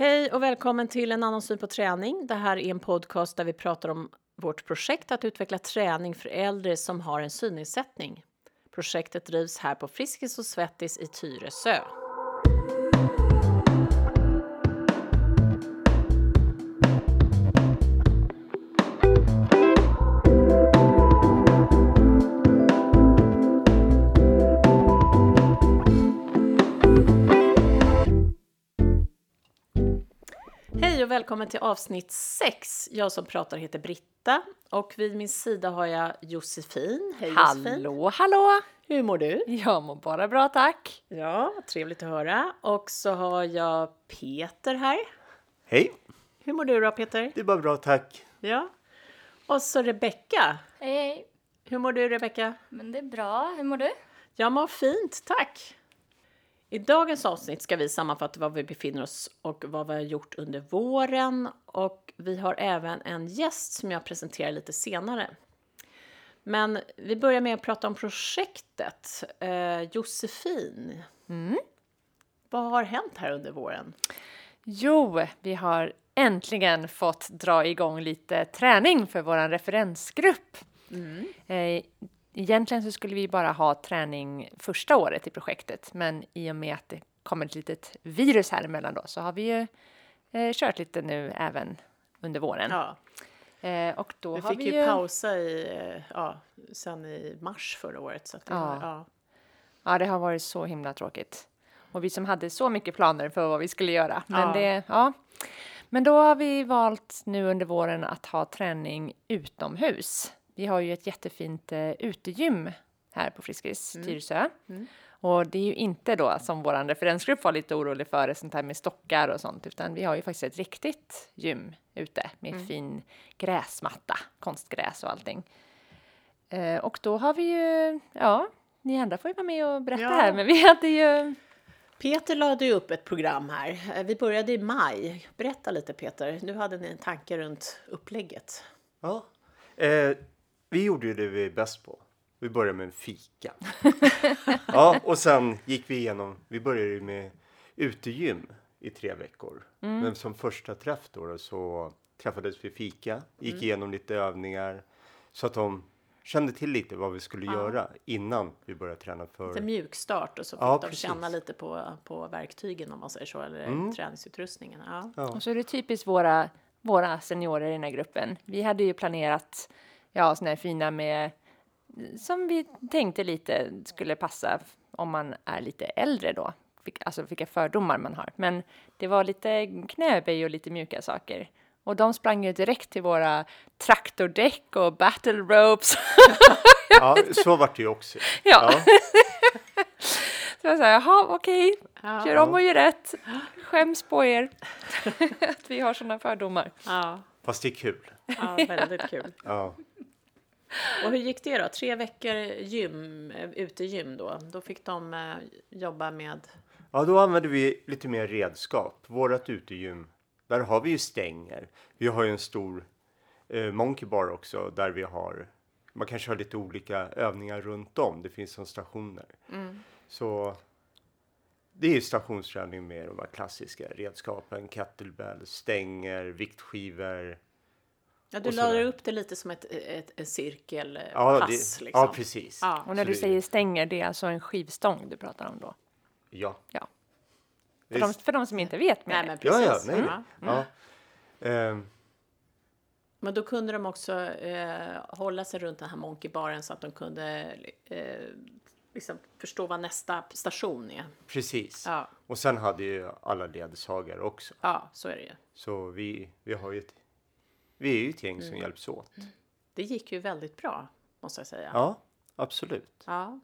Hej och välkommen till en annan syn på träning. Det här är en podcast där vi pratar om vårt projekt att utveckla träning för äldre som har en synnedsättning. Projektet drivs här på Friskis och Svettis i Tyresö. Välkommen till avsnitt 6. Jag som pratar heter Britta och vid min sida har jag Josefin. Hej Josefin! Hallå, hallå! Hur mår du? Jag mår bara bra, tack. Ja, trevligt att höra. Och så har jag Peter här. Hej, Hur mår du då Peter? det är bara bra tack. Ja. Och så Rebecka. Hej, hej. Hur mår du Rebecka? Men det är bra. Hur mår du? Jag mår fint, tack. I dagens avsnitt ska vi sammanfatta var vi befinner oss och vad vi har gjort under våren. Och vi har även en gäst som jag presenterar lite senare. Men vi börjar med att prata om projektet. Eh, Josefin, vad har hänt här under våren? Jo, vi har äntligen fått dra igång lite träning för vår referensgrupp. Eh, Egentligen så skulle vi bara ha träning första året i projektet, men i och med att det kommer ett litet virus här emellan då så har vi ju eh, kört lite nu även under våren. Ja, Eh, och då vi har fick vi ju pausa i, eh, ja, sen i mars förra året. Så att det Ja. var, ja. Ja, det har varit så himla tråkigt. Och vi som hade så mycket planer för vad vi skulle göra. Men, Ja. det, ja. Men då har vi valt nu under våren att ha träning utomhus. Vi har ju ett jättefint eh, utegym här på Friskis, Tyresö. Och det är ju inte då som vår referensgrupp var lite orolig för, sånt här med stockar och sånt, utan vi har ju faktiskt ett riktigt gym ute med fin gräsmatta, konstgräs och allting. Eh, och då har vi ju, ja, ni andra får ju vara med och berätta Ja. här, men vi hade ju Peter lade ju upp ett program här. Eh, Vi började i maj. Berätta lite Peter. Nu hade ni en tanke runt upplägget. Ja. Eh, vi gjorde ju det vi är bäst på. Vi började med en fika. ja, och sen gick vi igenom, vi började ju med utegym i tre veckor. Men som första träff då, då så träffades vi fika, gick igenom lite övningar så att de kände till lite vad vi skulle göra innan vi började träna för Lite mjukstart och så fick Ja, de precis. Mm. känna lite på, på verktygen om man säger så, eller träningsutrustningen. Ja. Ja. Och så är det typiskt våra, våra seniorer i den här gruppen. Vi hade ju planerat ja, såna här fina med som vi tänkte lite skulle passa om man är lite äldre då. Vilka- Alltså vilka fördomar man har. Men det var lite knäböj och lite mjuka saker. Och de sprang ju direkt till våra traktordäck och battle ropes. Ja, så vart det ju också. Ja. Så jag sa, jaha okej, Ja. gör om och gör rätt. Skäms på er att vi har sådana fördomar. Ja, Fast det är kul. ja, väldigt kul. Ja. Och hur gick det då? Tre veckor gym, eh, utegym då. Då fick de eh, jobba med... Ja, då använder vi lite mer redskap. Vårat utegym, där har vi ju stänger. Vi har ju en stor eh, monkey bar också där vi har, man kanske har lite olika övningar runt om. Det finns som stationer. Så det är ju stationsträning med de här klassiska redskapen. Kettlebell, stänger, viktskivor. Ja, du lade upp det lite som ett, ett, ett cirkelpass. Ja, det, liksom. ja precis. Ja. Och när Så du det- säger stänger, det är alltså en skivstång du pratar om då? Ja. Ja. För de, för de som inte vet Nej, mer. men Ja, precis. ja, nej. Ja. Ja. Ehm, Men då kunde de också eh, hålla sig runt den här monkeybaren så att de kunde eh, liksom förstå vad nästa station är. precis. Ja, Och sen hade ju alla ledsagare också. ja så är det ju. Så vi, vi har ju ett, vi är ju ett gäng Mm. som hjälps åt. Det gick ju väldigt bra, måste jag säga. Ja, absolut. Ja.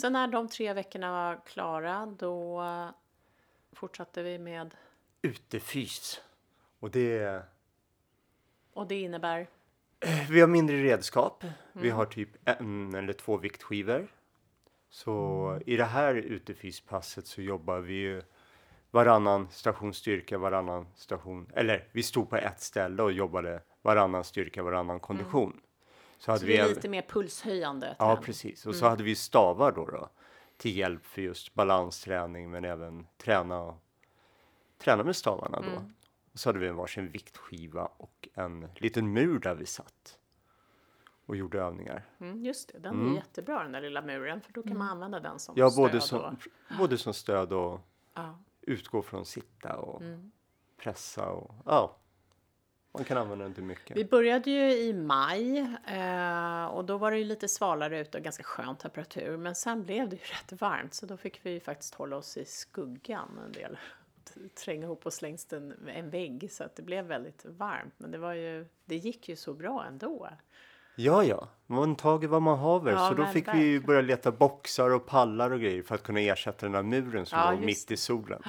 Sen när de tre veckorna var klara, då fortsatte vi med... Utefys. Och det, Och det innebär... vi har mindre redskap. Vi Mm. har typ en eller två viktskivor. Så i det här utefyspasset så jobbar vi ju varannan station styrka, varannan station, eller vi stod på ett ställe och jobbade varannan styrka, varannan kondition. Så hade Så vi det är lite mer pulshöjande. Ja, träning. precis. Och så hade vi stavar då, då till hjälp för just balansträning men även träna träna med stavarna då. Och så hade vi en varsin viktskiva och en liten mur där vi satt och gjorde övningar. Mm, just det, den är jättebra den där lilla muren för då kan man använda den som Ja, stöd. både som, och, både som stöd och ja. Utgå från sitta och pressa och ja. Man kan använda den till mycket. Vi började ju i maj eh, och då var det ju lite svalare ute och ganska skön temperatur. Men sen blev det ju rätt varmt så då fick vi ju faktiskt hålla oss i skuggan en del. Tränga ihop oss längs en, en vägg så att det blev väldigt varmt. Men det var ju, det gick ju så bra ändå. Ja, ja, man tager vad man haver. Ja, så då fick vi ju verkligen. börja leta boxar och pallar och grejer för att kunna ersätta den här muren som Ja, låg just mitt i solen.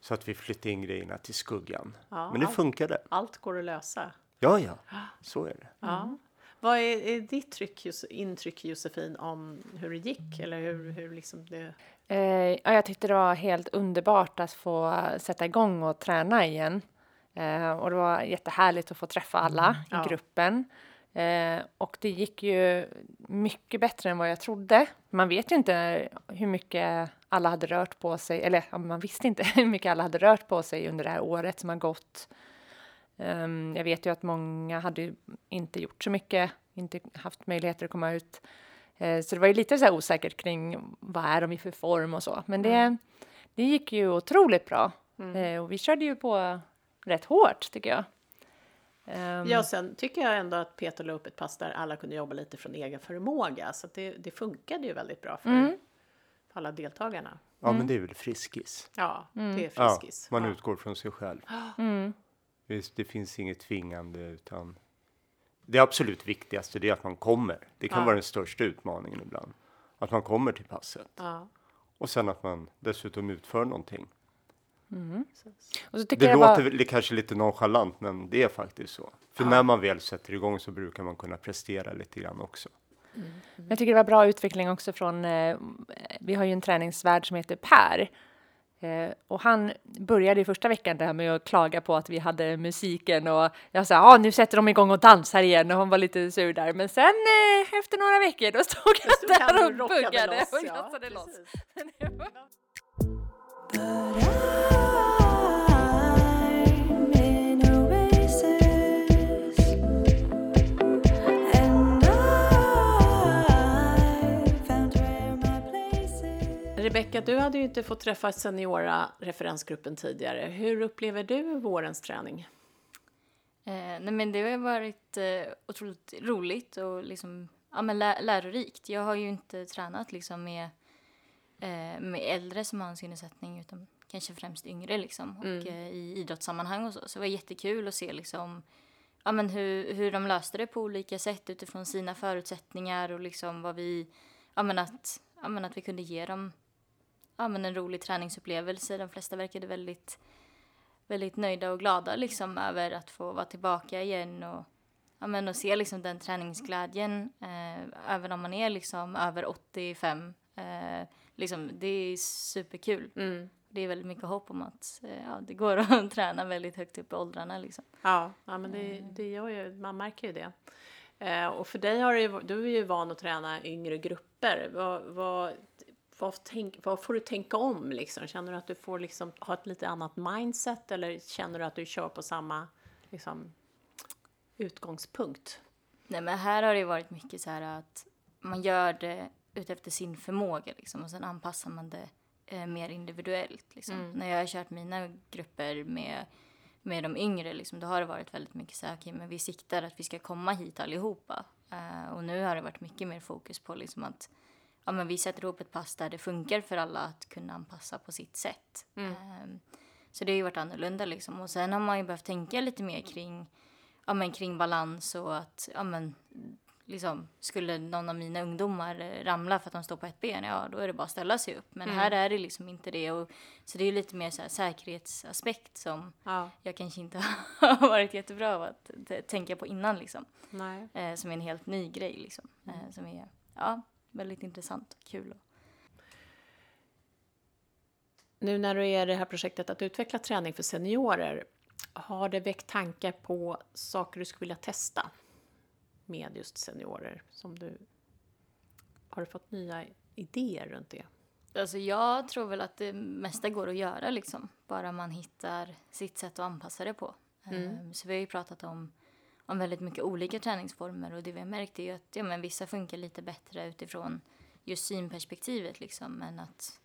Så att vi flyttade in grejerna till skuggan. Ja, Men det allt- funkade. Allt går att lösa. Ja, ja, så är det. Ja. Vad är, är ditt tryck, intryck Josefin om hur det gick? Eller hur, hur liksom det... Eh, ja, jag tyckte det var helt underbart att få sätta igång och träna igen. Eh, och det var jättehärligt att få träffa alla Ja. i gruppen. Eh, och det gick ju mycket bättre än vad jag trodde. Man vet ju inte hur mycket alla hade rört på sig, eller ja, man visste inte hur mycket alla hade rört på sig under det här året som har gått. Ehm, jag vet ju att många hade inte gjort så mycket, inte haft möjligheter att komma ut. Eh, Så det var ju lite så osäkert kring vad är de i för form och så. Men det, det gick ju otroligt bra. Eh, Och vi körde ju på rätt hårt tycker jag. Ehm, Ja, sen tycker jag ändå att Peter la upp ett pass där alla kunde jobba lite från egen förmåga. Så att det, det funkade ju väldigt bra för, Mm. för alla deltagarna. Ja, men det är väl friskis. Ja, det är Ja, friskis. man ja. utgår från sig själv. Mm. Visst, det finns inget tvingande utan det absolut viktigaste det är att man kommer. Det kan Ja. vara den största utmaningen ibland. Att man kommer till passet Ja. och sen att man dessutom utför någonting. Och så tycker Det jag låter bara, kanske lite nonchalant, men det är faktiskt så. För när man väl sätter igång så brukar man kunna prestera lite grann också. jag tycker det var bra utveckling också från, eh, vi har ju en träningsvärd som heter Per. Eh, och han började i första veckan där med att klaga på att vi hade musiken och jag sa ah, nu sätter de igång och dansar igen och hon var lite sur där. Men sen eh, efter några veckor då stod Stod han där och och buggade loss, och ja, gassade loss. Rebecka, du hade ju inte fått träffa Seniora referensgruppen tidigare. Hur upplever du vårens träning? Eh, nej men det har varit eh, otroligt roligt och liksom, ja, men lä- lärorikt. Jag har ju inte tränat liksom med, eh, med äldre som har en synnedsättning utan kanske främst yngre liksom, och eh, i idrottssammanhang och så. Så det var jättekul att se liksom, ja, men hur, hur de löste det på olika sätt utifrån sina förutsättningar och liksom vad vi, ja, men att, ja, men att vi kunde ge dem ja, men en rolig träningsupplevelse. De flesta verkade väldigt väldigt nöjda och glada liksom över att få vara tillbaka igen och, ja, men och se liksom den träningsglädjen eh, även om man är liksom över 85. Eh, liksom, det är superkul. Det är väldigt mycket hopp om att eh, ja, det går att träna väldigt högt upp i åldrarna. Liksom. Ja, ja men det, det gör ju, man märker ju det. Eh, och för dig har ju, du är ju van att träna yngre grupper. Vad, vad, vad, tänk, vad får du tänka om liksom? Känner du att du får liksom ha ett lite annat mindset eller känner du att du kör på samma liksom, utgångspunkt? Nej, men här har det varit mycket så här att man gör det utefter sin förmåga liksom, och sen anpassar man det eh, mer individuellt. Liksom. När jag har kört mina grupper med, med de yngre, liksom, då har det varit väldigt mycket så här, okej, men vi siktar att vi ska komma hit allihopa. Eh, och nu har det varit mycket mer fokus på liksom, att ja, men vi sätter ihop ett pass där det funkar för alla att kunna anpassa på sitt sätt. Eh, så det har ju varit annorlunda liksom. Och sen har man ju behövt tänka lite mer kring ja, men kring balans och att ja, men, liksom, skulle någon av mina ungdomar eh, ramla för att de står på ett ben, ja då är det bara att ställa sig upp. Men här är det liksom inte det. Och, så det är lite mer så här, säkerhetsaspekt som Ja, jag kanske inte har varit jättebra av att tänka på innan. Liksom. Eh, som är en helt ny grej. Liksom. Eh, som är ja, väldigt intressant och kul. Nu när du är i det här projektet att utveckla träning för seniorer, har det väckt tankar på saker du skulle vilja testa med just seniorer? Som du, har du fått nya idéer runt det? Alltså jag tror väl att det mesta går att göra liksom. bara man hittar sitt sätt att anpassa det på. Mm. Ehm, Så vi har ju pratat om, om väldigt mycket olika träningsformer och det vi har märkt är ju att ja, men vissa funkar lite bättre utifrån just synperspektivet liksom men att,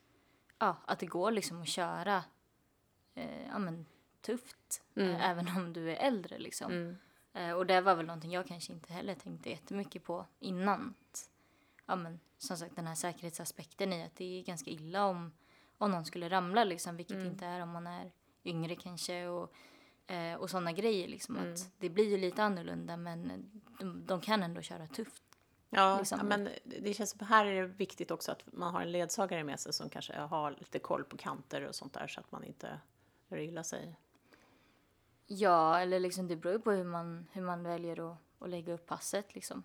ja, att det går liksom att köra eh, ja, men, tufft eh, även om du är äldre liksom. Mm. Eh, och det var väl någonting jag kanske inte heller tänkte jättemycket på innan. Ja, men, som sagt den här säkerhetsaspekten i att det är ganska illa om, om någon skulle ramla liksom, vilket inte är om man är yngre kanske och, eh, och sådana grejer liksom. Att det blir ju lite annorlunda men de, de kan ändå köra tufft. Ja, liksom. ja, men det känns som här är det viktigt också att man har en ledsagare med sig som kanske har lite koll på kanter och sånt där så att man inte gör illa sig. Ja, eller liksom det beror ju på hur man, hur man väljer att, att lägga upp passet liksom.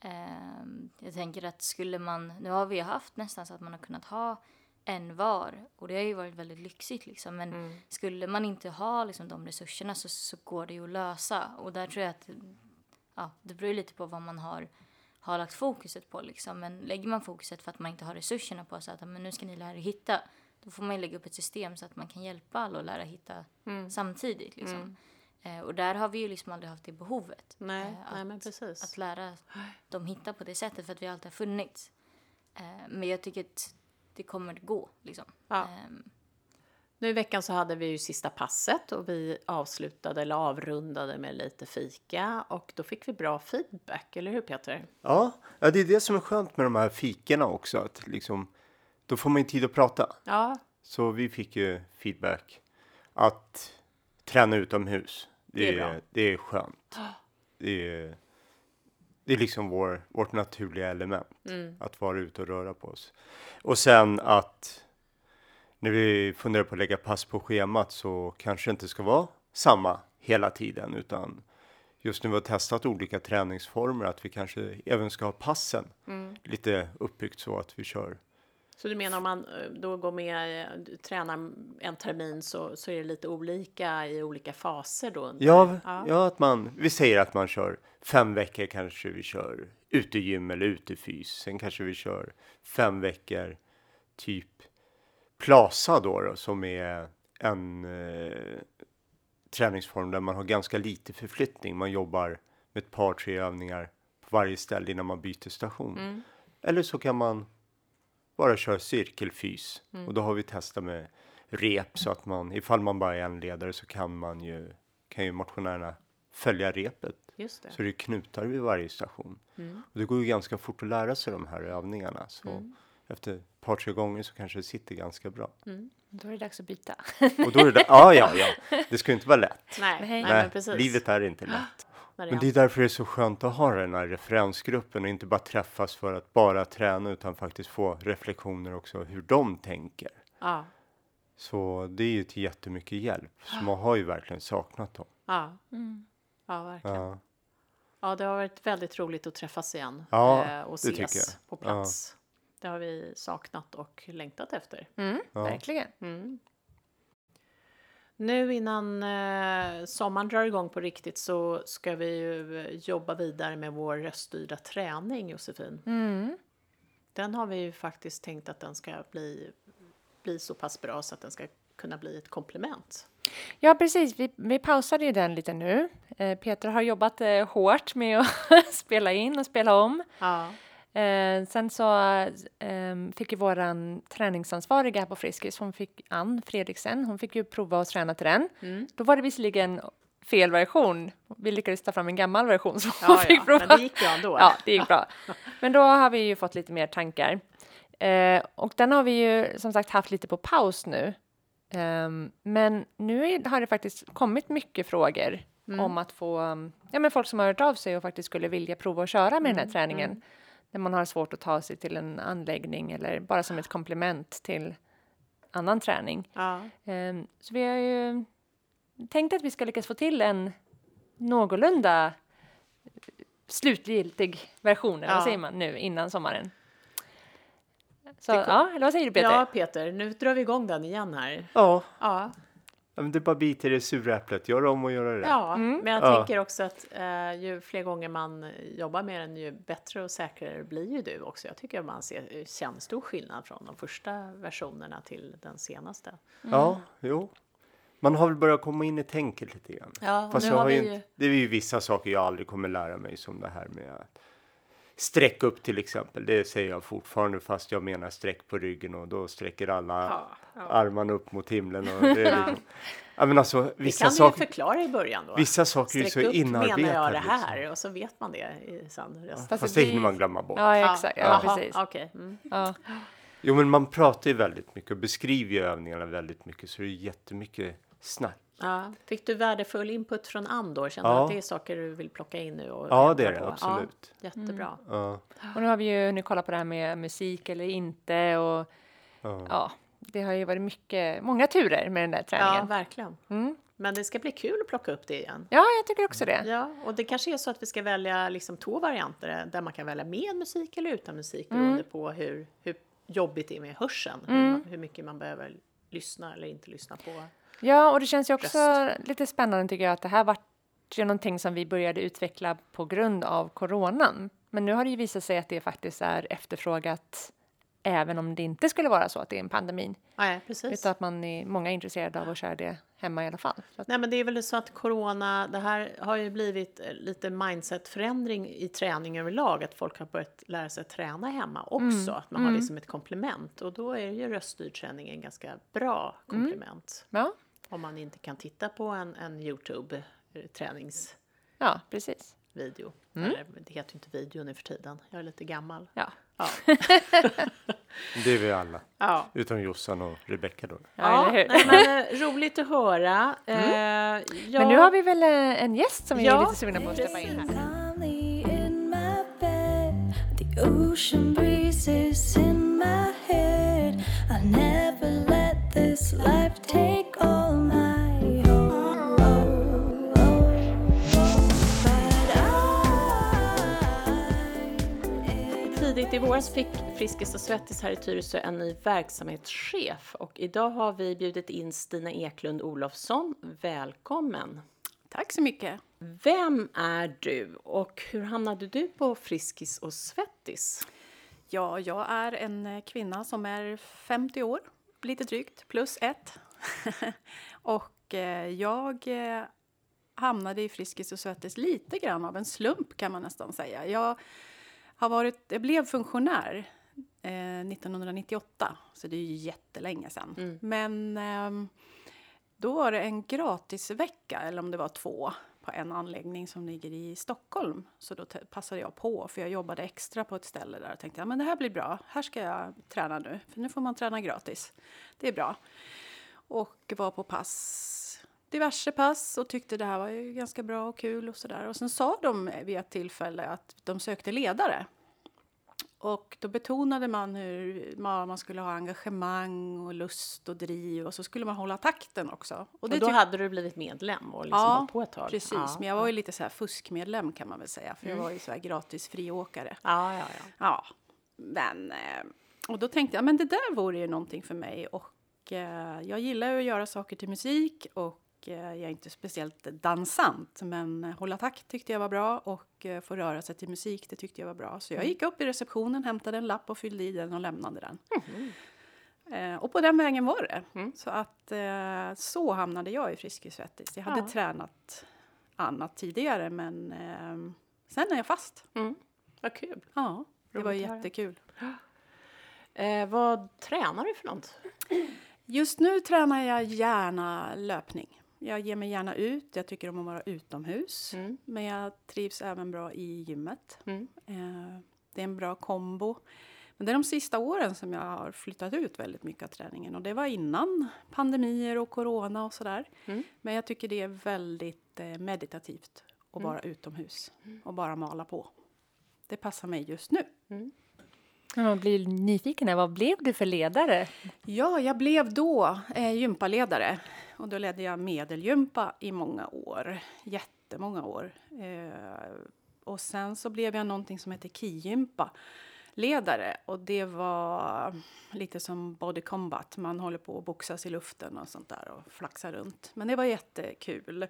Ehm, jag tänker att skulle man, nu har vi ju haft nästan så att man har kunnat ha en var och det har ju varit väldigt lyxigt liksom. Men skulle man inte ha liksom de resurserna så, så går det ju att lösa och där tror jag att ja, det beror lite på vad man har, har lagt fokuset på liksom. Men lägger man fokuset för att man inte har resurserna på så att men nu ska ni lära er hitta då får man ju lägga upp ett system så att man kan hjälpa alla att lära hitta samtidigt. Liksom. Eh, och där har vi ju liksom aldrig haft det behovet. Nej, eh, nej att, men precis. att lära dem hitta på det sättet för att vi alltid har funnits. Eh, men jag tycker att det kommer gå. Liksom. Ja. Ehm, Nu i veckan så hade vi ju sista passet och vi avslutade eller avrundade med lite fika och då fick vi bra feedback, eller hur Peter? Ja, ja, det är det som är skönt med de här fikorna också. Att liksom, då får man ju tid att prata. Ja, Så vi fick ju feedback att träna utomhus. Det, Det är bra. det är skönt. Det är, det är liksom vår, vårt naturliga element. Att vara ute och röra på oss. Och sen att när vi funderar på att lägga pass på schemat så kanske det inte ska vara samma hela tiden utan just nu vi har testat olika träningsformer att vi kanske även ska ha passen lite uppbyggt så att vi kör så du menar om man eh, då går med, eh, tränar en termin så, så är det lite olika i olika faser då? under- Ja, ja. ja. att man, vi säger att man kör fem veckor kanske vi kör utegym eller utefys. Sen kanske vi kör fem veckor typ Plaza då, då som är en eh, träningsform där man har ganska lite förflyttning. Man jobbar med ett par, tre övningar på varje ställe innan man byter station. Eller så kan man bara köra cirkelfys och då har vi testat med rep så att man ifall man bara är en ledare så kan man ju kan ju motionärerna följa repet Just det. så det är knutar vid varje station. Och det går ju ganska fort att lära sig de här övningarna så efter ett par tre gånger så kanske det sitter ganska bra. Då är det dags att byta. Och då är det ja ja ja, det ska ju inte vara lätt. Nej, Nej. nej, Nej, men precis. livet är inte lätt. När Men det är därför det är så skönt att ha den här referensgruppen och inte bara träffas för att bara träna utan faktiskt få reflektioner också hur de tänker. Ja, Så det är ju till jättemycket hjälp. Så man har ju verkligen saknat dem. ja. ja verkligen. Ja. Ja, det har varit väldigt roligt att träffas igen Ja, eh, och det tycker ses jag. på plats. Det har vi saknat och längtat efter. Mm, Ja. Verkligen. Mm. Nu innan eh, sommaren drar igång på riktigt så ska vi ju eh, jobba vidare med vår röststyrda träning, Josefin. Mm. Den har vi ju faktiskt tänkt att den ska bli, bli så pass bra så att den ska kunna bli ett komplement. Ja, precis. Vi, vi pausade ju den lite nu. Eh, Peter har jobbat eh, hårt med att spela in och spela om. Ja. Eh, sen så eh, fick ju våran träningsansvariga här på Friskis, hon fick Ann Fredriksen, hon fick ju prova att träna till den. Mm. Då var det visserligen fel version. Vi lyckades ta fram en gammal version som hon Ja, fick ja, prova. men det gick bra ändå. Ja, det gick bra. Men då har vi ju fått lite mer tankar. Eh, och den har vi ju som sagt haft lite på paus nu. Ehm, men nu är, har det faktiskt kommit mycket frågor om att få, um, ja men folk som har hört av sig och faktiskt skulle vilja prova att köra med den här träningen. När man har svårt att ta sig till en anläggning eller bara som ett komplement till annan träning. Ja. Ehm, så vi har ju tänkt att vi ska lyckas få till en någorlunda slutgiltig version, eller Ja. vad säger man nu, innan sommaren. Så ja, eller vad säger du Peter? ja, Peter, nu drar vi igång den igen här. Ja, Ja. Ja, men det är bara bita i det sura äpplet, göra om och göra rätt. Ja, men jag Ja. tänker också att eh, ju fler gånger man jobbar med den, ju bättre och säkrare blir ju du också. Jag tycker att man ser, känner stor skillnad från de första versionerna till den senaste. Ja, jo. Man har väl börjat komma in i tänket lite grann. Ja, Fast nu jag har vi ju- inte, det är ju vissa saker jag aldrig kommer lära mig som det här med att sträck upp till exempel. Det säger jag fortfarande fast jag menar sträck på ryggen och då sträcker alla Ja, ja. armarna upp mot himlen. Och det är liksom, ja, men alltså, Det vissa, kan du ju saker, förklara i början då. vissa saker är ju så Sträck upp inarbetade. menar jag det liksom. här och så vet man det i sen resten. Fast Fast det det hinner man glömma bort. Ja, exakt. Ja, Jaha, precis. Okej. Mm. Ja. Jo, men man pratar ju väldigt mycket och beskriver ju övningarna väldigt mycket så det är jättemycket snack. Ja. Fick du värdefull input från Andor? Kände du Ja. att det är saker du vill plocka in nu? Och Ja, det är det, på? absolut. Ja, jättebra. Ja, Och nu har vi ju hunnit kolla på det här med musik eller inte och ja. ja, det har ju varit mycket, många turer med den där Ja, träningen. verkligen. Mm. Men det ska bli kul att plocka upp det igen. Ja, jag tycker också det. Ja, och det kanske är så att vi ska välja liksom två varianter där man kan välja med musik eller utan musik Mm. beroende på hur, hur jobbigt det är med hörseln. Hur, man- hur mycket man behöver lyssna eller inte lyssna på. Ja, och det känns ju också lite spännande tycker jag att det här var ju någonting som vi började utveckla på grund av coronan. Men nu har det ju visat sig att det faktiskt är efterfrågat även om det inte skulle vara så att det är en pandemi. Nej, precis. Utan att man är många är intresserade av att köra det hemma i alla fall. Att, Nej, men det är väl så att corona, det här har ju blivit eh, lite mindsetförändring i träning överlag, att folk har börjat lära sig att träna hemma också, att man har det som ett komplement och då är ju röststyrd träning en ganska bra komplement. ja, Om man inte kan titta på en, en Youtube träningsvideo. ja, precis. Eller, det heter ju inte video nu för tiden, jag är lite gammal. Ja. Ja, Det är vi alla. ja. Utom Jossan och Rebecka då. Ja, hur? nej, men, eh, roligt att höra. Eh, Men jag- nu har vi väl eh, en gäst som vi är Ja, lite sugna på att släppa in här. Ocean breezes in my head. I never Tidigt i våras fick Friskis och Svettis här i Tyresö en ny verksamhetschef och idag har vi bjudit in Stina Eklund Olofsson. Välkommen! Tack så mycket. Vem är du och hur hamnade du på Friskis och Svettis? Ja, jag är en eh, kvinna som är 50 år, lite drygt, plus ett. och eh, jag eh, hamnade i Friskis och Svettis lite grann av en slump kan man nästan säga. Jag, har varit, jag blev funktionär eh, 1998, så det är ju jättelänge sedan. Men ehm, då var det en gratisvecka, eller om det var två, på en anläggning som ligger i Stockholm. Så då passade jag på, för jag jobbade extra på ett ställe där och tänkte ja, men det här blir bra. Här ska jag träna nu, för nu får man träna gratis. Det är bra. Och var på pass, diverse pass och tyckte det här var ju ganska bra och kul och sådär. Och sen sa de vid ett tillfälle att de sökte ledare. Och då betonade man hur man skulle ha engagemang och lust och driv och så skulle man hålla takten också. Och Och då hade du blivit medlem och liksom Ja, på ett tag? Precis, Ja, men jag var ju lite så här fuskmedlem kan man väl säga, för jag var ju så här gratis friåkare. Ja, ja, ja. Ja, men... eh, Och då tänkte jag, men det där vore ju någonting för mig och eh, jag gillar ju att göra saker till musik och jag är inte speciellt dansant, men eh, hålla takt tyckte jag var bra och eh, få röra sig till musik, det tyckte jag var bra. Så jag gick upp i receptionen, hämtade en lapp och fyllde i den och lämnade den. Eh, och på den vägen var det. Så att eh, så hamnade jag i Friskis Svettis. Jag hade Ja. tränat annat tidigare, men eh, sen är jag fast. Vad kul! Ja, det var Roligt höra. jättekul. Eh, vad tränar du för något? Just nu tränar jag gärna löpning. Jag ger mig gärna ut. Jag tycker om att vara utomhus. Mm. Men jag trivs även bra i gymmet. Mm. Eh, det är en bra kombo. Men det är de sista åren som jag har flyttat ut väldigt mycket av träningen. Och det var innan pandemier och corona och sådär. Mm. Men jag tycker det är väldigt eh, meditativt att Mm. vara utomhus och bara mala på. Det passar mig just nu. Man blir nyfiken här, vad blev du för ledare? Ja, jag blev då eh, gympaledare. Och då ledde jag medelgympa i många år. Jättemånga år. Eh, och sen så blev jag någonting som heter KI-gympa. ledare och det var lite som body combat. Man håller på att boxas i luften och sånt där och flaxar runt. Men det var jättekul.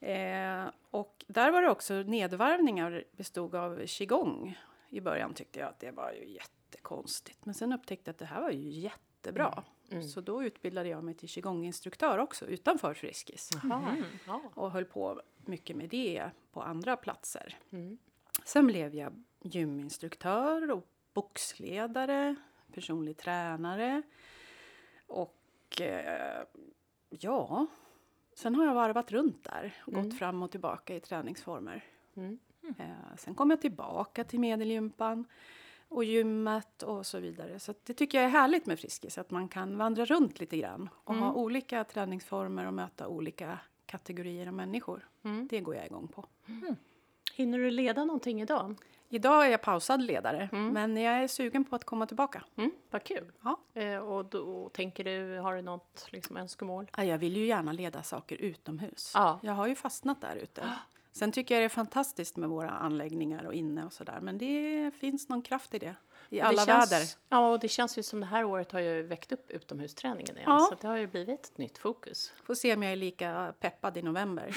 Eh, och där var det också nedvarvningar bestod av qigong. I början tyckte jag att det var ju jättekonstigt. Men sen upptäckte jag att det här var ju jättebra. Så då utbildade jag mig till qigong-instruktör också utanför Friskis. Mm. Ja. Och höll på mycket med det på andra platser. Sen blev jag gyminstruktör och boxledare, personlig tränare. Och eh, ja, sen har jag varvat runt där och gått fram och tillbaka i träningsformer. Mm. Eh, sen kom jag tillbaka till medelgympan och gymmet och så vidare. Så det tycker jag är härligt med Friskis, att man kan vandra runt lite grann och ha olika träningsformer och möta olika kategorier av människor. Det går jag igång på. Hinner du leda någonting idag? Idag är jag pausad ledare, men jag är sugen på att komma tillbaka. Mm, vad kul. Ja. Eh, och då tänker du, har du något liksom, önskemål? Ja, Jag vill ju gärna leda saker utomhus. Ja. Jag har ju fastnat där ute. Sen tycker jag det är fantastiskt med våra anläggningar och inne och sådär. Men det finns någon kraft i det. I Det alla känns, väder. Ja, och det känns ju som det här året har ju väckt upp utomhusträningen igen. Ja. Så det har ju blivit ett nytt fokus. Får se om jag är lika peppad i november.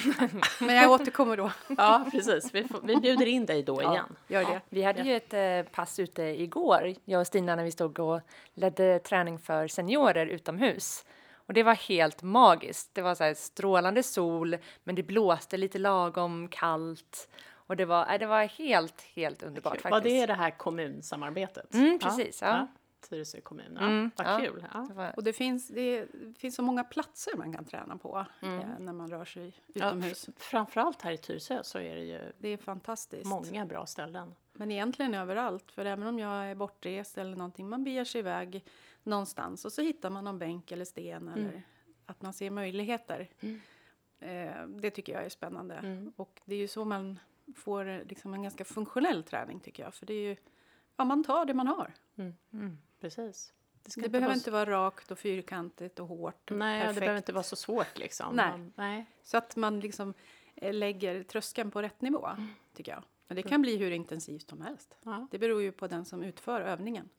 Men jag återkommer då. Ja, precis. Vi, får, vi bjuder in dig då igen. Gör det. Vi hade ju ett eh, pass ute igår, jag och Stina, när vi stod och ledde träning för seniorer utomhus. Och det var helt magiskt. Det var så här strålande sol, men det blåste lite lagom kallt. Och det var, nej, det var helt, helt underbart faktiskt. Var det det här kommunsamarbetet? Mm, precis, ja. Tyresö kommun. Ja, Mm, vad ja. kul. Ja. Och det finns, det finns så många platser man kan träna på Mm. eh, när man rör sig Ja, utomhus. f- framförallt här i Tyresö så är det ju Det är fantastiskt. många bra ställen. Men egentligen överallt. För även om jag är bortrest eller någonting, man beger sig iväg någonstans och så hittar man någon bänk eller sten eller att man ser möjligheter. Eh, det tycker jag är spännande. Och det är ju så man får eh, liksom en ganska funktionell träning tycker jag. För det är ju, ja man tar det man har. Precis. ska Det inte behöver vara inte vara rakt och fyrkantigt och hårt. Och Nej, perfekt. det behöver inte vara så svårt liksom. Nej. Man, nej. Så att man liksom eh, lägger tröskeln på rätt nivå, tycker jag. Men det kan bli hur intensivt som helst. Ja. Det beror ju på den som utför övningen.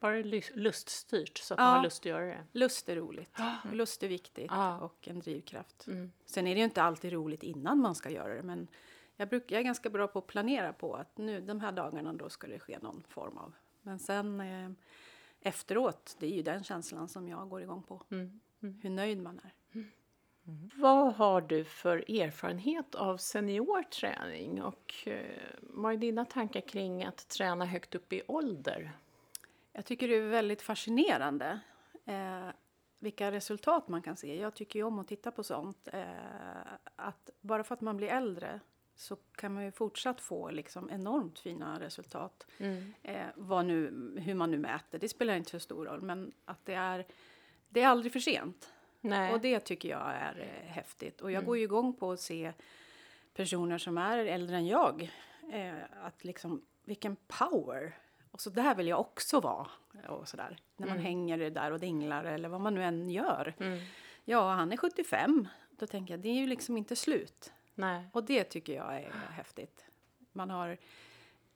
Bara luststyrt så att Ja. man har lust att göra det. Lust är roligt. Lust är viktigt Ja. och en drivkraft. Sen är det ju inte alltid roligt innan man ska göra det. Men jag, bruk, jag är ganska bra på att planera på att nu de här dagarna då ska det ske någon form av. Men sen eh, efteråt, det är ju den känslan som jag går igång på. Hur nöjd man är. Vad har du för erfarenhet av seniorträning och eh, vad är dina tankar kring att träna högt upp i ålder? Jag tycker det är väldigt fascinerande eh, vilka resultat man kan se. Jag tycker ju om att titta på sånt. Eh, att bara för att man blir äldre så kan man ju fortsatt få liksom enormt fina resultat. Eh, vad nu, hur man nu mäter, det spelar inte så stor roll. Men att det är, det är aldrig för sent. Nej. Och det tycker jag är eh, häftigt. Och jag går ju igång på att se personer som är äldre än jag. Eh, att liksom, vilken power! Och så där vill jag också vara. Och så där. När man hänger det där och dinglar eller vad man nu än gör. Ja, han är 75. Då tänker jag, det är ju liksom inte slut. Nej. Och det tycker jag är häftigt. Man har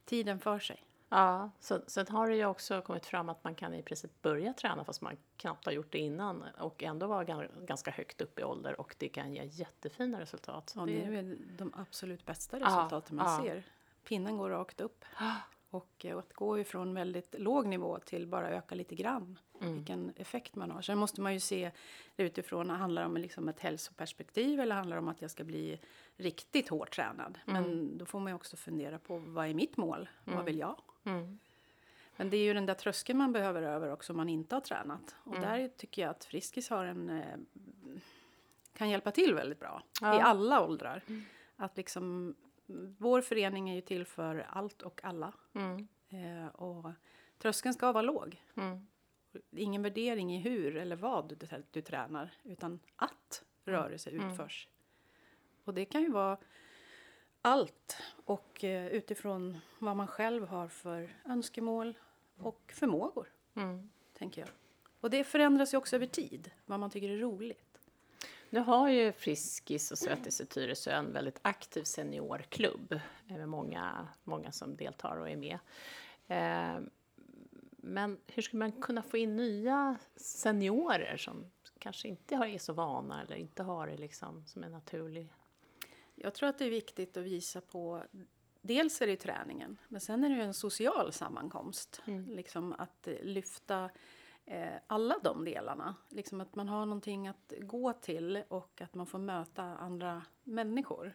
tiden för sig. Ja, så, sen har det ju också kommit fram att man kan i princip börja träna fast man knappt har gjort det innan och ändå vara gan- ganska högt upp i ålder och det kan ge jättefina resultat. Ja, det är väl de absolut bästa Ja, resultaten man ja. ser. Pinnen går rakt upp. Och eh, att gå ifrån väldigt låg nivå till bara öka lite grann. Vilken effekt man har. Sen måste man ju se det utifrån, handlar det om liksom ett hälsoperspektiv eller handlar det om att jag ska bli riktigt hårt tränad? Men då får man ju också fundera på vad är mitt mål? Vad vill jag? Men det är ju den där tröskeln man behöver över också om man inte har tränat. Och där tycker jag att Friskis har en, eh, kan hjälpa till väldigt bra. Ja. I alla åldrar. Att liksom, vår förening är ju till för allt och alla. Mm. Eh, och tröskeln ska vara låg. Mm. Ingen värdering i hur eller vad du, du tränar. Utan att rörelse utförs. Och det kan ju vara allt. Och eh, utifrån vad man själv har för önskemål och förmågor. Mm. Tänker jag. Och det förändras ju också över tid. Vad man tycker är roligt. Nu har ju Friskis och Svettis i Tyresö en väldigt aktiv seniorklubb med många, många som deltar och är med. Eh, men hur skulle man kunna få in nya seniorer som kanske inte har- är så vana eller inte har det liksom som en naturlig... Jag tror att det är viktigt att visa på Dels är det träningen, men sen är det ju en social sammankomst. Liksom att lyfta alla de delarna. Liksom att man har någonting att gå till och att man får möta andra människor.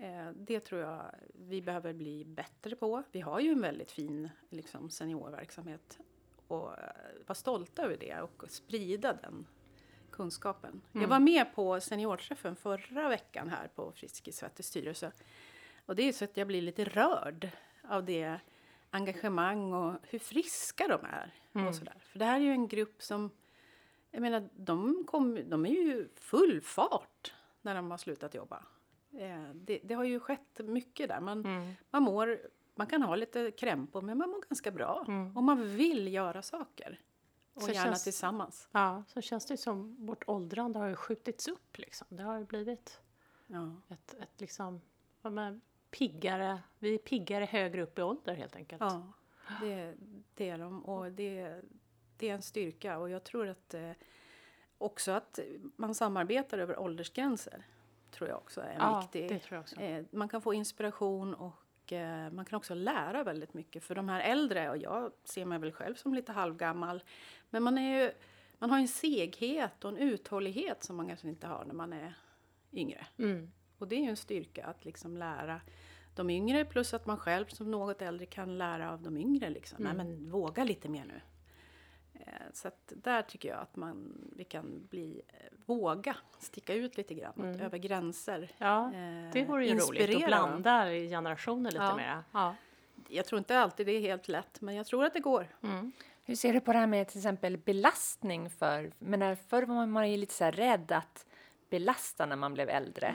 Eh, det tror jag vi behöver bli bättre på. Vi har ju en väldigt fin liksom, seniorverksamhet och eh, vara stolta över det och sprida den kunskapen. Jag var med på seniorträffen förra veckan här på Friskis styrelse. Och det är så att jag blir lite rörd av det engagemang och hur friska de är. Och sådär. För det här är ju en grupp som, jag menar, de, kom, de är ju full fart när de har slutat jobba. Eh, det, det har ju skett mycket där. Man, man, mår, man kan ha lite krämpor men man mår ganska bra. Och man vill göra saker. Och Så gärna känns- tillsammans. Ja, så känns det som vårt åldrande har ju skjutits upp liksom. Det har ju blivit Ja. ett, ett liksom, piggare, vi är piggare högre upp i ålder helt enkelt. Ja, det, det är de. Och det, det är en styrka. Och jag tror att eh, också att man samarbetar över åldersgränser. Tror jag också är en Ja, viktig... Eh, man kan få inspiration och eh, man kan också lära väldigt mycket. För de här äldre, och jag ser mig väl själv som lite halvgammal. Men man, är ju, man har en seghet och en uthållighet som man kanske inte har när man är yngre. Mm. Och det är ju en styrka att liksom lära de yngre plus att man själv som något äldre kan lära av de yngre. Liksom. Mm. Nej, men våga lite mer nu. Eh, Så att där tycker jag att man, vi kan bli, eh, våga sticka ut lite grann Mm. över gränser. Ja, Eh, det vore ju roligt att inspirera blanda generationer lite Ja. mer. Ja. Jag tror inte alltid det är helt lätt, men jag tror att det går. Hur ser du på det här med till exempel belastning för, men förr var man ju lite så här rädd att belasta när man blev äldre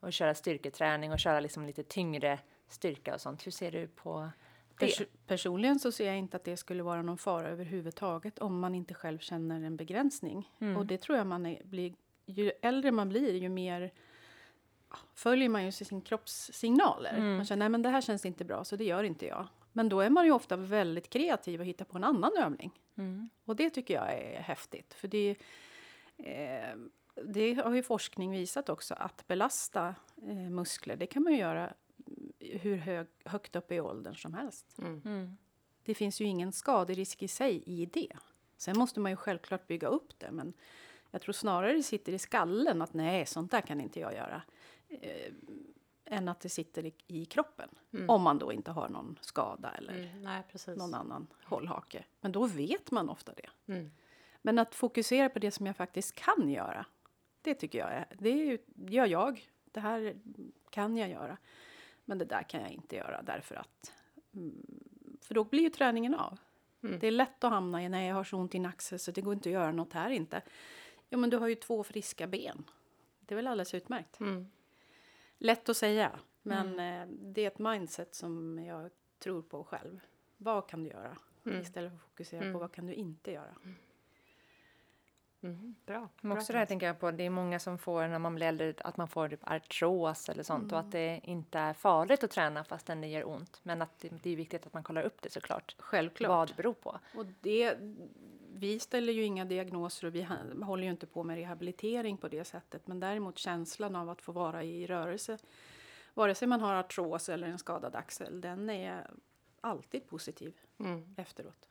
och köra styrketräning och köra liksom lite tyngre styrka och sånt. Hur ser du på det? Pers- personligen så ser jag inte att det skulle vara någon fara överhuvudtaget om man inte själv känner en begränsning. Och det tror jag man är, blir, ju äldre man blir ju mer följer man ju sin kroppssignaler. Man känner, nej men det här känns inte bra så det gör inte jag. Men då är man ju ofta väldigt kreativ och hittar på en annan övning. Och det tycker jag är häftigt. För det, eh, det har ju forskning visat också att belasta eh, muskler, det kan man ju göra hur hög, högt upp i åldern som helst. Det finns ju ingen skaderisk i sig i det. Sen måste man ju självklart bygga upp det, men jag tror snarare det sitter i skallen att nej, sånt där kan inte jag göra. Eh, än att det sitter i, i kroppen. Om man då inte har någon skada eller Mm, nej, någon annan hållhake. Men då vet man ofta det. Mm. Men att fokusera på det som jag faktiskt kan göra, det tycker jag är, det är ju, gör jag. Det här kan jag göra. Men det där kan jag inte göra därför att... Mm, för då blir ju träningen av. Det är lätt att hamna i, nej jag har så ont i en axel så det går inte att göra något här inte. Ja men du har ju två friska ben. Det är väl alldeles utmärkt. Mm. Lätt att säga, men eh, det är ett mindset som jag tror på själv. Vad kan du göra? Istället för att fokusera på vad kan du inte göra. Mm, bra. Men bra också det här tänker jag på, det är många som får när man blir äldre att man får typ artros eller sånt och att det inte är farligt att träna fastän det gör ont. Men att det, det är viktigt att man kollar upp det såklart. Självklart. Vad det beror på. Och det, vi ställer ju inga diagnoser och vi håller ju inte på med rehabilitering på det sättet. Men däremot känslan av att få vara i rörelse, vare sig man har artros eller en skadad axel, den är alltid positiv Mm. efteråt.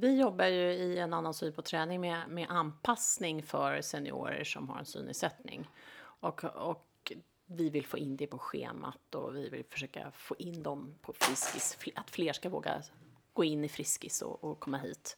Vi jobbar ju i en annan syn på träning med, med anpassning för seniorer som har en synnedsättning. Och, och vi vill få in det på schemat och vi vill försöka få in dem på Friskis, att fler ska våga gå in i Friskis och, och komma hit.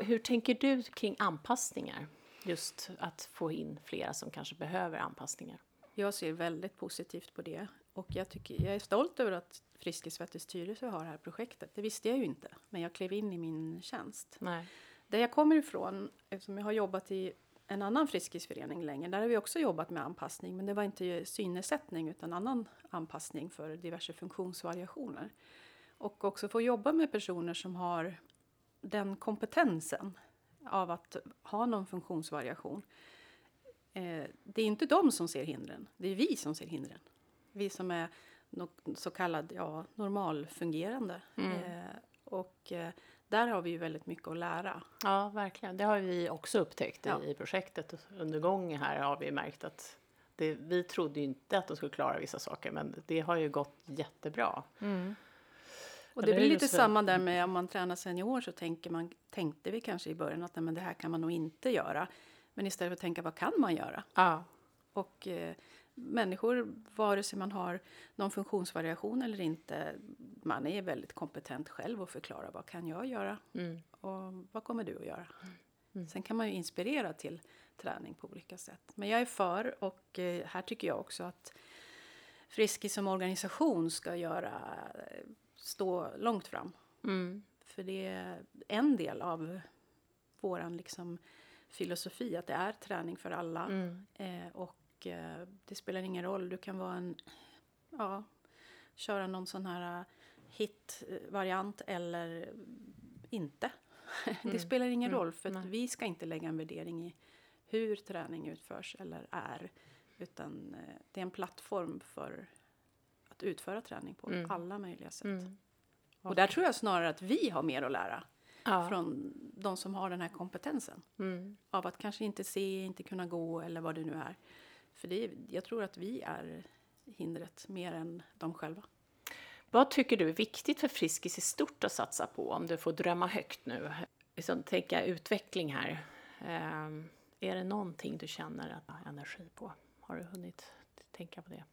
Hur tänker du kring anpassningar? Just att få in flera som kanske behöver anpassningar. Jag ser väldigt positivt på det. Och jag, tycker, jag är stolt över att Friskis Svettis styrelse har det här projektet. Det visste jag ju inte när jag klev in i min tjänst. Nej. Där jag kommer ifrån, eftersom jag har jobbat i en annan friskisförening länge, där har vi också jobbat med anpassning, men det var inte synnedsättning utan annan anpassning för diverse funktionsvariationer. Och också få jobba med personer som har den kompetensen av att ha någon funktionsvariation. Eh, det är inte de som ser hindren, det är vi som ser hindren. Vi som är no- så kallad ja, normalfungerande. Mm. Eh, och eh, där har vi ju väldigt mycket att lära. Ja, verkligen. Det har vi också upptäckt i, Ja. i projektet. Under gången här har vi märkt att det, vi trodde ju inte att de skulle klara vissa saker, men det har ju gått jättebra. Och Eller det blir lite samma där med om man tränar senior så tänker man, tänkte vi kanske i början att nej, men det här kan man nog inte göra. Men istället för att tänka vad kan man göra? Ja, Och eh, människor, vare sig man har någon funktionsvariation eller inte, man är väldigt kompetent själv att förklara vad kan jag göra mm. och vad kommer du att göra. Sen kan man ju inspirera till träning på olika sätt. Men jag är för och eh, här tycker jag också att Friskis som organisation ska göra, eh, stå långt fram. Mm. För det är en del av våran liksom filosofi, att det är träning för alla. Mm. Eh, och eh, det spelar ingen roll, du kan vara en, ja, köra någon sån här eh, hit-variant eller inte. det spelar ingen roll, för att vi ska inte lägga en värdering i hur träning utförs eller är. Utan eh, det är en plattform för att utföra träning på alla möjliga sätt. Mm. Och där tror jag snarare att vi har mer att lära Ja. från de som har den här kompetensen. Mm. Av att kanske inte se, inte kunna gå eller vad det nu är. För det, jag tror att vi är hindret mer än de själva. Vad tycker du är viktigt för Friskis i stort att satsa på om du får drömma högt nu? Liksom, tänka utveckling här. Ehm, är det någonting du känner att du har energi på? Har du hunnit tänka på det?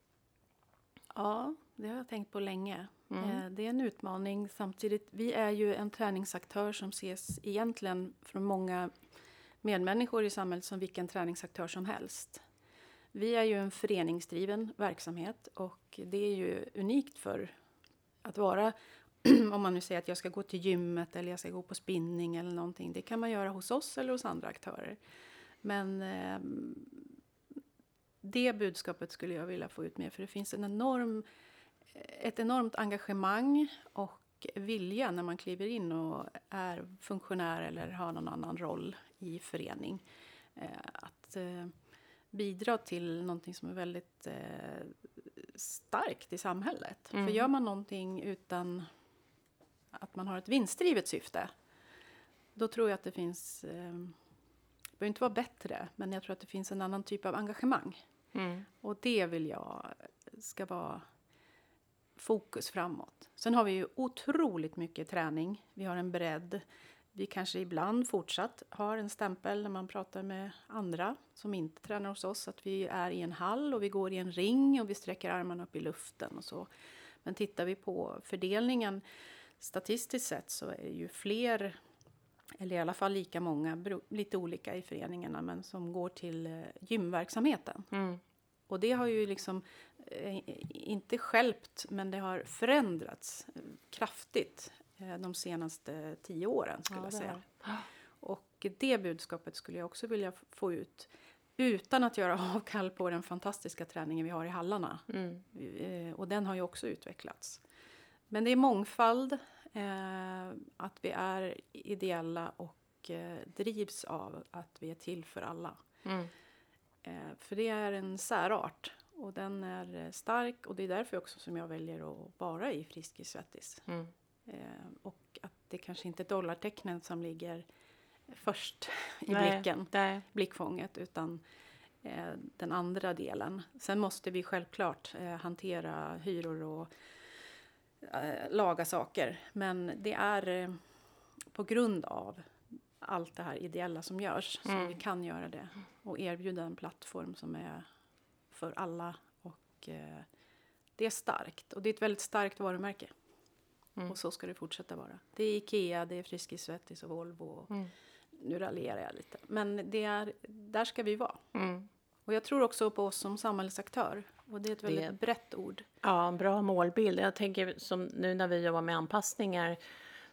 Ja, det har jag tänkt på länge. Eh, Det är en utmaning. Samtidigt, vi är ju en träningsaktör som ses egentligen från många medmänniskor i samhället som vilken träningsaktör som helst. Vi är ju en föreningsdriven verksamhet och det är ju unikt för att vara, om man nu säger att jag ska gå till gymmet eller jag ska gå på spinning eller någonting. Det kan man göra hos oss eller hos andra aktörer. Men eh, det budskapet skulle jag vilja få ut mer för det finns en enorm, ett enormt engagemang och vilja när man kliver in och är funktionär eller har någon annan roll i förening. Eh, att eh, bidra till någonting som är väldigt eh, starkt i samhället. För gör man någonting utan att man har ett vinstdrivet syfte då tror jag att det finns, eh, det behöver inte vara bättre, men jag tror att det finns en annan typ av engagemang. Och det vill jag ska vara fokus framåt. Sen har vi ju otroligt mycket träning. Vi har en bredd. Vi kanske ibland fortsatt har en stämpel när man pratar med andra som inte tränar hos oss. Att vi är i en hall och vi går i en ring och vi sträcker armarna upp i luften och så. Men tittar vi på fördelningen statistiskt sett så är det ju fler eller i alla fall lika många, lite olika i föreningarna, men som går till eh, gymverksamheten. Och det har ju liksom eh, inte skälpt, men det har förändrats eh, kraftigt de senaste tio åren, skulle Ja, jag säga. Och det budskapet skulle jag också vilja få ut utan att göra avkall på den fantastiska träningen vi har i hallarna. Eh, Och den har ju också utvecklats. Men det är mångfald, eh, att vi är ideella och eh, drivs av att vi är till för alla. Eh, för det är en särart och den är eh, stark och det är därför också som jag väljer att vara i Friskis Svettis. Eh, och att det kanske inte är dollartecknen som ligger först i Nej, blicken, nej. blickfånget, utan eh, den andra delen. Sen måste vi självklart eh, hantera hyror och eh, laga saker. Men det är eh, på grund av allt det här ideella som görs som vi kan göra det och erbjuda en plattform som är för alla. Och eh, det är starkt och det är ett väldigt starkt varumärke. Och så ska det fortsätta vara. Det är Ikea, det är Friskis Svettis och Volvo. Och Nu raljerar jag lite. Men det är, där ska vi vara. Och jag tror också på oss som samhällsaktör. Och det är ett väldigt Det- brett ord. Ja, en bra målbild. Jag tänker som nu när vi jobbar med anpassningar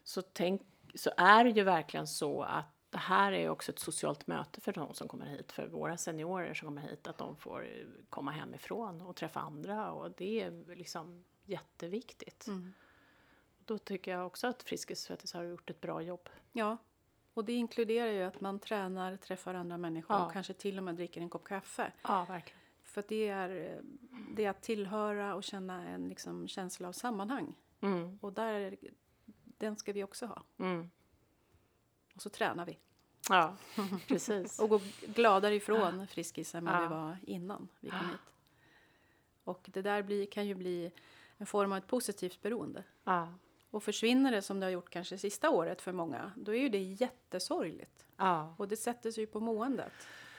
så, tänk, så är det ju verkligen så att det här är också ett socialt möte för de som kommer hit, för våra seniorer som kommer hit, att de får komma hemifrån och träffa andra och det är liksom jätteviktigt. Då tycker jag också att Friskis Svettis har gjort ett bra jobb. Ja, och det inkluderar ju att man tränar, träffar andra människor Ja. och kanske till och med dricker en kopp kaffe. Ja, verkligen. För det är, det är att tillhöra och känna en liksom, känsla av sammanhang. Mm. Och där, den ska vi också ha. Mm. Och så tränar vi. Ja, precis. Och går gladare ifrån Friskis än vad Ja. vi var innan vi kom hit. Och det där blir, kan ju bli en form av ett positivt beroende. Ja. Och försvinner det som det har gjort kanske sista året för många, då är ju det jättesorgligt. ja, Och det sätter sig ju på måendet.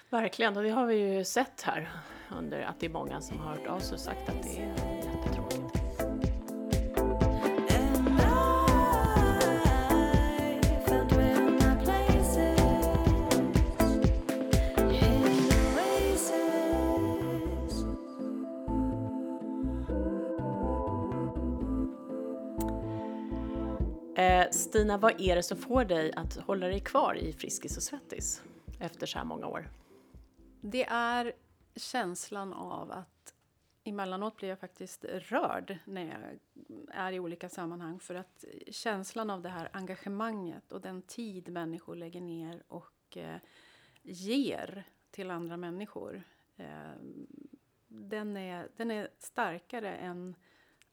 verkligen. Och det har vi ju sett här under att det är många som har hört av sig och sagt att det är Stina, vad är det som får dig att hålla dig kvar i Friskis och Svettis efter så här många år? Det är känslan av att emellanåt blir jag faktiskt rörd när jag är i olika sammanhang. För att känslan av det här engagemanget och den tid människor lägger ner och eh, ger till andra människor. Eh, den, är, den är starkare än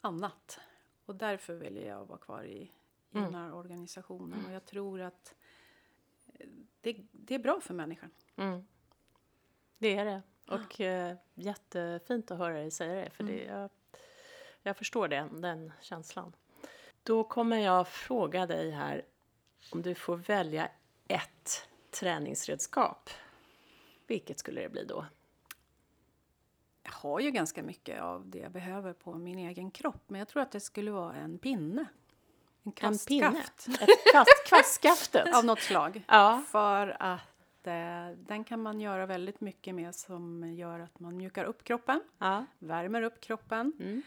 annat. Och därför vill jag vara kvar i, i Mm. den här organisationen. Och jag tror att eh, det, det är bra för människan. Mm. Det är det. Och eh, jättefint att höra dig säga det, för det, jag, jag förstår det, den känslan. Då kommer jag fråga dig här om du får välja ett träningsredskap. Vilket skulle det bli då? Jag har ju ganska mycket av det jag behöver på min egen kropp. Men jag tror att det skulle vara en pinne. En En pinne? kvastskaft Ett kvastskaftet? av något slag. Ja. För att eh, den kan man göra väldigt mycket med som gör att man mjukar upp kroppen, ja. värmer upp kroppen Mm.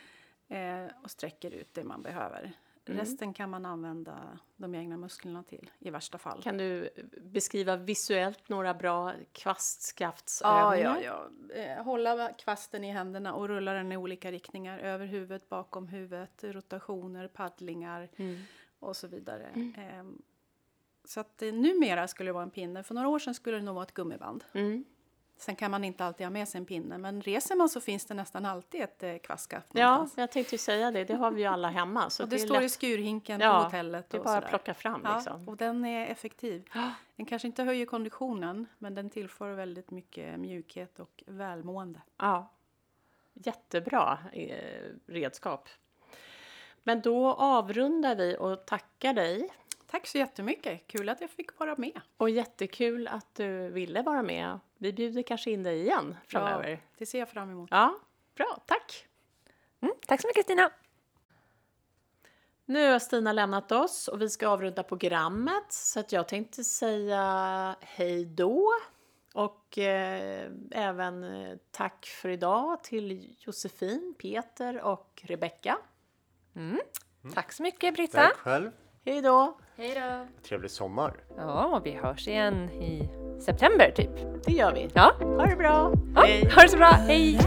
eh, och sträcker ut det man behöver. Mm. Resten kan man använda de egna musklerna till i värsta fall. Kan du beskriva visuellt några bra Ja, kvastskaftsövningar? ja, ja. Eh, Hålla kvasten i händerna och rulla den i olika riktningar. Över huvudet, bakom huvudet, rotationer, paddlingar Mm. och så vidare. Ehm, så att numera skulle det vara en pinne. För några år sedan skulle det nog vara ett gummiband. Sen kan man inte alltid ha med sig en pinne. Men reser man så finns det nästan alltid ett eh, kvastskaft Ja, jag tänkte ju säga det. Det har vi ju alla hemma. Så och det, det, står i lätt. skurhinken Ja, på hotellet. Det är bara att plocka fram Ja, liksom. och den är effektiv. Den kanske inte höjer konditionen, men den tillför väldigt mycket mjukhet och välmående. Ja. Jättebra eh, redskap. Men då avrundar vi och tackar dig. Tack så jättemycket! Kul att jag fick vara med. Och jättekul att du ville vara med. Vi bjuder kanske in dig igen framöver. Ja, det ser jag fram emot. Ja, bra. Tack! Mm, tack så mycket Stina! Nu har Stina lämnat oss och vi ska avrunda programmet så att jag tänkte säga hej då. Och eh, även eh, tack för idag till Josefin, Peter och Rebecka. Tack så mycket Britta! Tack själv. Hej då! Hej då! Trevlig sommar. Ja, och vi hörs igen i september typ. Det gör vi. Ja, Ha det bra! ja ha det så bra, hej!